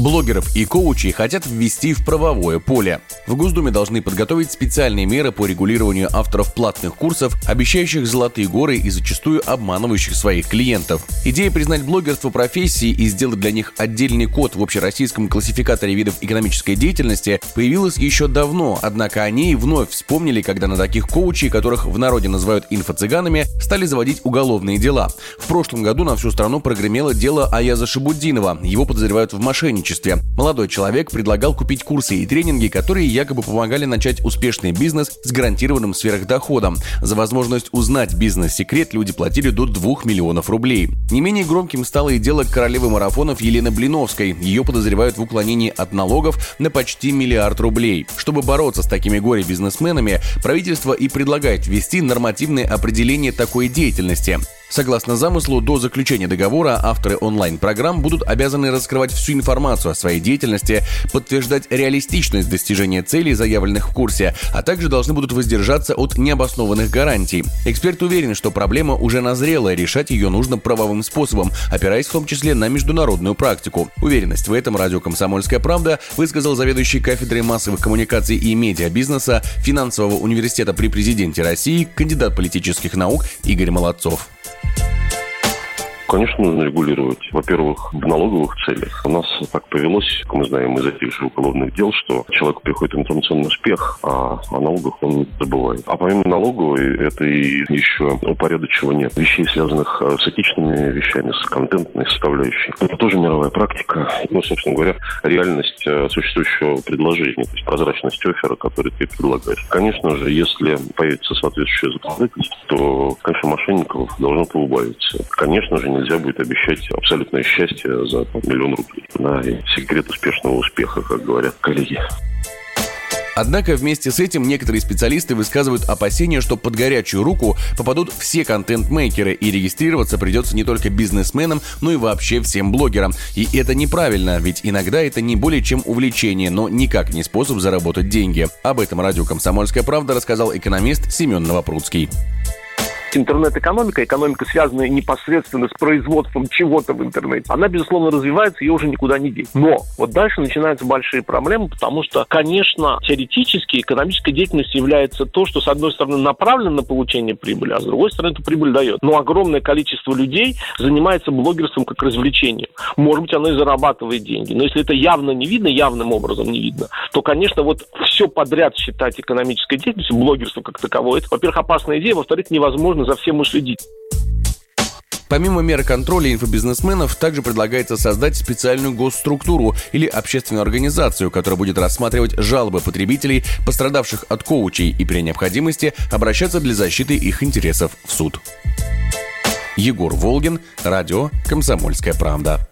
Блогеров и коучей хотят ввести в правовое поле. В Госдуме должны подготовить специальные меры по регулированию авторов платных курсов, обещающих золотые горы и зачастую обманывающих своих клиентов. Идея признать блогерство профессией и сделать для них отдельный код в общероссийском классификаторе видов экономической деятельности появилась еще давно, однако они вновь вспомнили, когда на таких коучей, которых в народе называют инфо-цыганами, стали заводить уголовные дела. В прошлом году на всю страну прогремело дело Аяза Шабуддинова. Его подозревают в мошенничестве сотрудничестве. Молодой человек предлагал купить курсы и тренинги, которые якобы помогали начать успешный бизнес с гарантированным сверхдоходом. За возможность узнать бизнес-секрет люди платили до 2 миллионов рублей. Не менее громким стало и дело королевы марафонов Елены Блиновской. Ее подозревают в уклонении от налогов на почти миллиард рублей. Чтобы бороться с такими горе-бизнесменами, правительство и предлагает ввести нормативное определение такой деятельности. Согласно замыслу, до заключения договора авторы онлайн-программ будут обязаны раскрывать всю информацию о своей деятельности, подтверждать реалистичность достижения целей, заявленных в курсе, а также должны будут воздержаться от необоснованных гарантий. Эксперт уверен, что проблема уже назрела, и решать ее нужно правовым способом, опираясь в том числе на международную практику. Уверенность в этом радио «Комсомольская правда» высказал заведующий кафедрой массовых коммуникаций и медиабизнеса финансового университета при президенте России, кандидат политических наук Игорь Молодцов. Конечно, нужно регулировать. Во-первых, в налоговых целях. У нас так повелось, как мы знаем из этих же уголовных дел, что человеку приходит информационный успех, а о налогах он забывает. А помимо налоговой, это и еще упорядочивание вещей, связанных э, с этичными вещами, с контентной составляющей. Это тоже мировая практика. Ну, собственно говоря, реальность э, существующего предложения, то есть прозрачность оффера, который ты предлагаешь. Конечно же, если появится соответствующее законодательство, то, конечно, мошенников должно поубавиться. Конечно же, нельзя будет обещать абсолютное счастье за там, миллион рублей. Да, и секрет успешного успеха, как говорят коллеги. Однако вместе с этим некоторые специалисты высказывают опасения, что под горячую руку попадут все контент-мейкеры и регистрироваться придется не только бизнесменам, но и вообще всем блогерам. И это неправильно, ведь иногда это не более чем увлечение, но никак не способ заработать деньги. Об этом радио «Комсомольская правда» рассказал экономист Семен Новопрудский интернет-экономика, экономика, связанная непосредственно с производством чего-то в интернете, она, безусловно, развивается, ее уже никуда не деть. Но вот дальше начинаются большие проблемы, потому что, конечно, теоретически экономическая деятельность является то, что, с одной стороны, направлено на получение прибыли, а с другой стороны, эту прибыль дает. Но огромное количество людей занимается блогерством как развлечением. Может быть, оно и зарабатывает деньги. Но если это явно не видно, явным образом не видно, то, конечно, вот все подряд считать экономической деятельностью, блогерство как таковое, это, во-первых, опасная идея, во-вторых, невозможно нужно за всем уследить. Помимо меры контроля инфобизнесменов, также предлагается создать специальную госструктуру или общественную организацию, которая будет рассматривать жалобы потребителей, пострадавших от коучей, и при необходимости обращаться для защиты их интересов в суд. Егор Волгин, радио «Комсомольская правда».